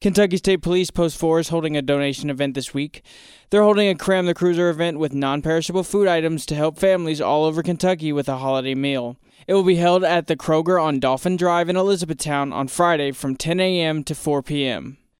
Kentucky State Police Post 4 is holding a donation event this week. They're holding a Cram the Cruiser event with non perishable food items to help families all over Kentucky with a holiday meal. It will be held at the Kroger on Dolphin Drive in Elizabethtown on Friday from 10 a.m. to 4 p.m.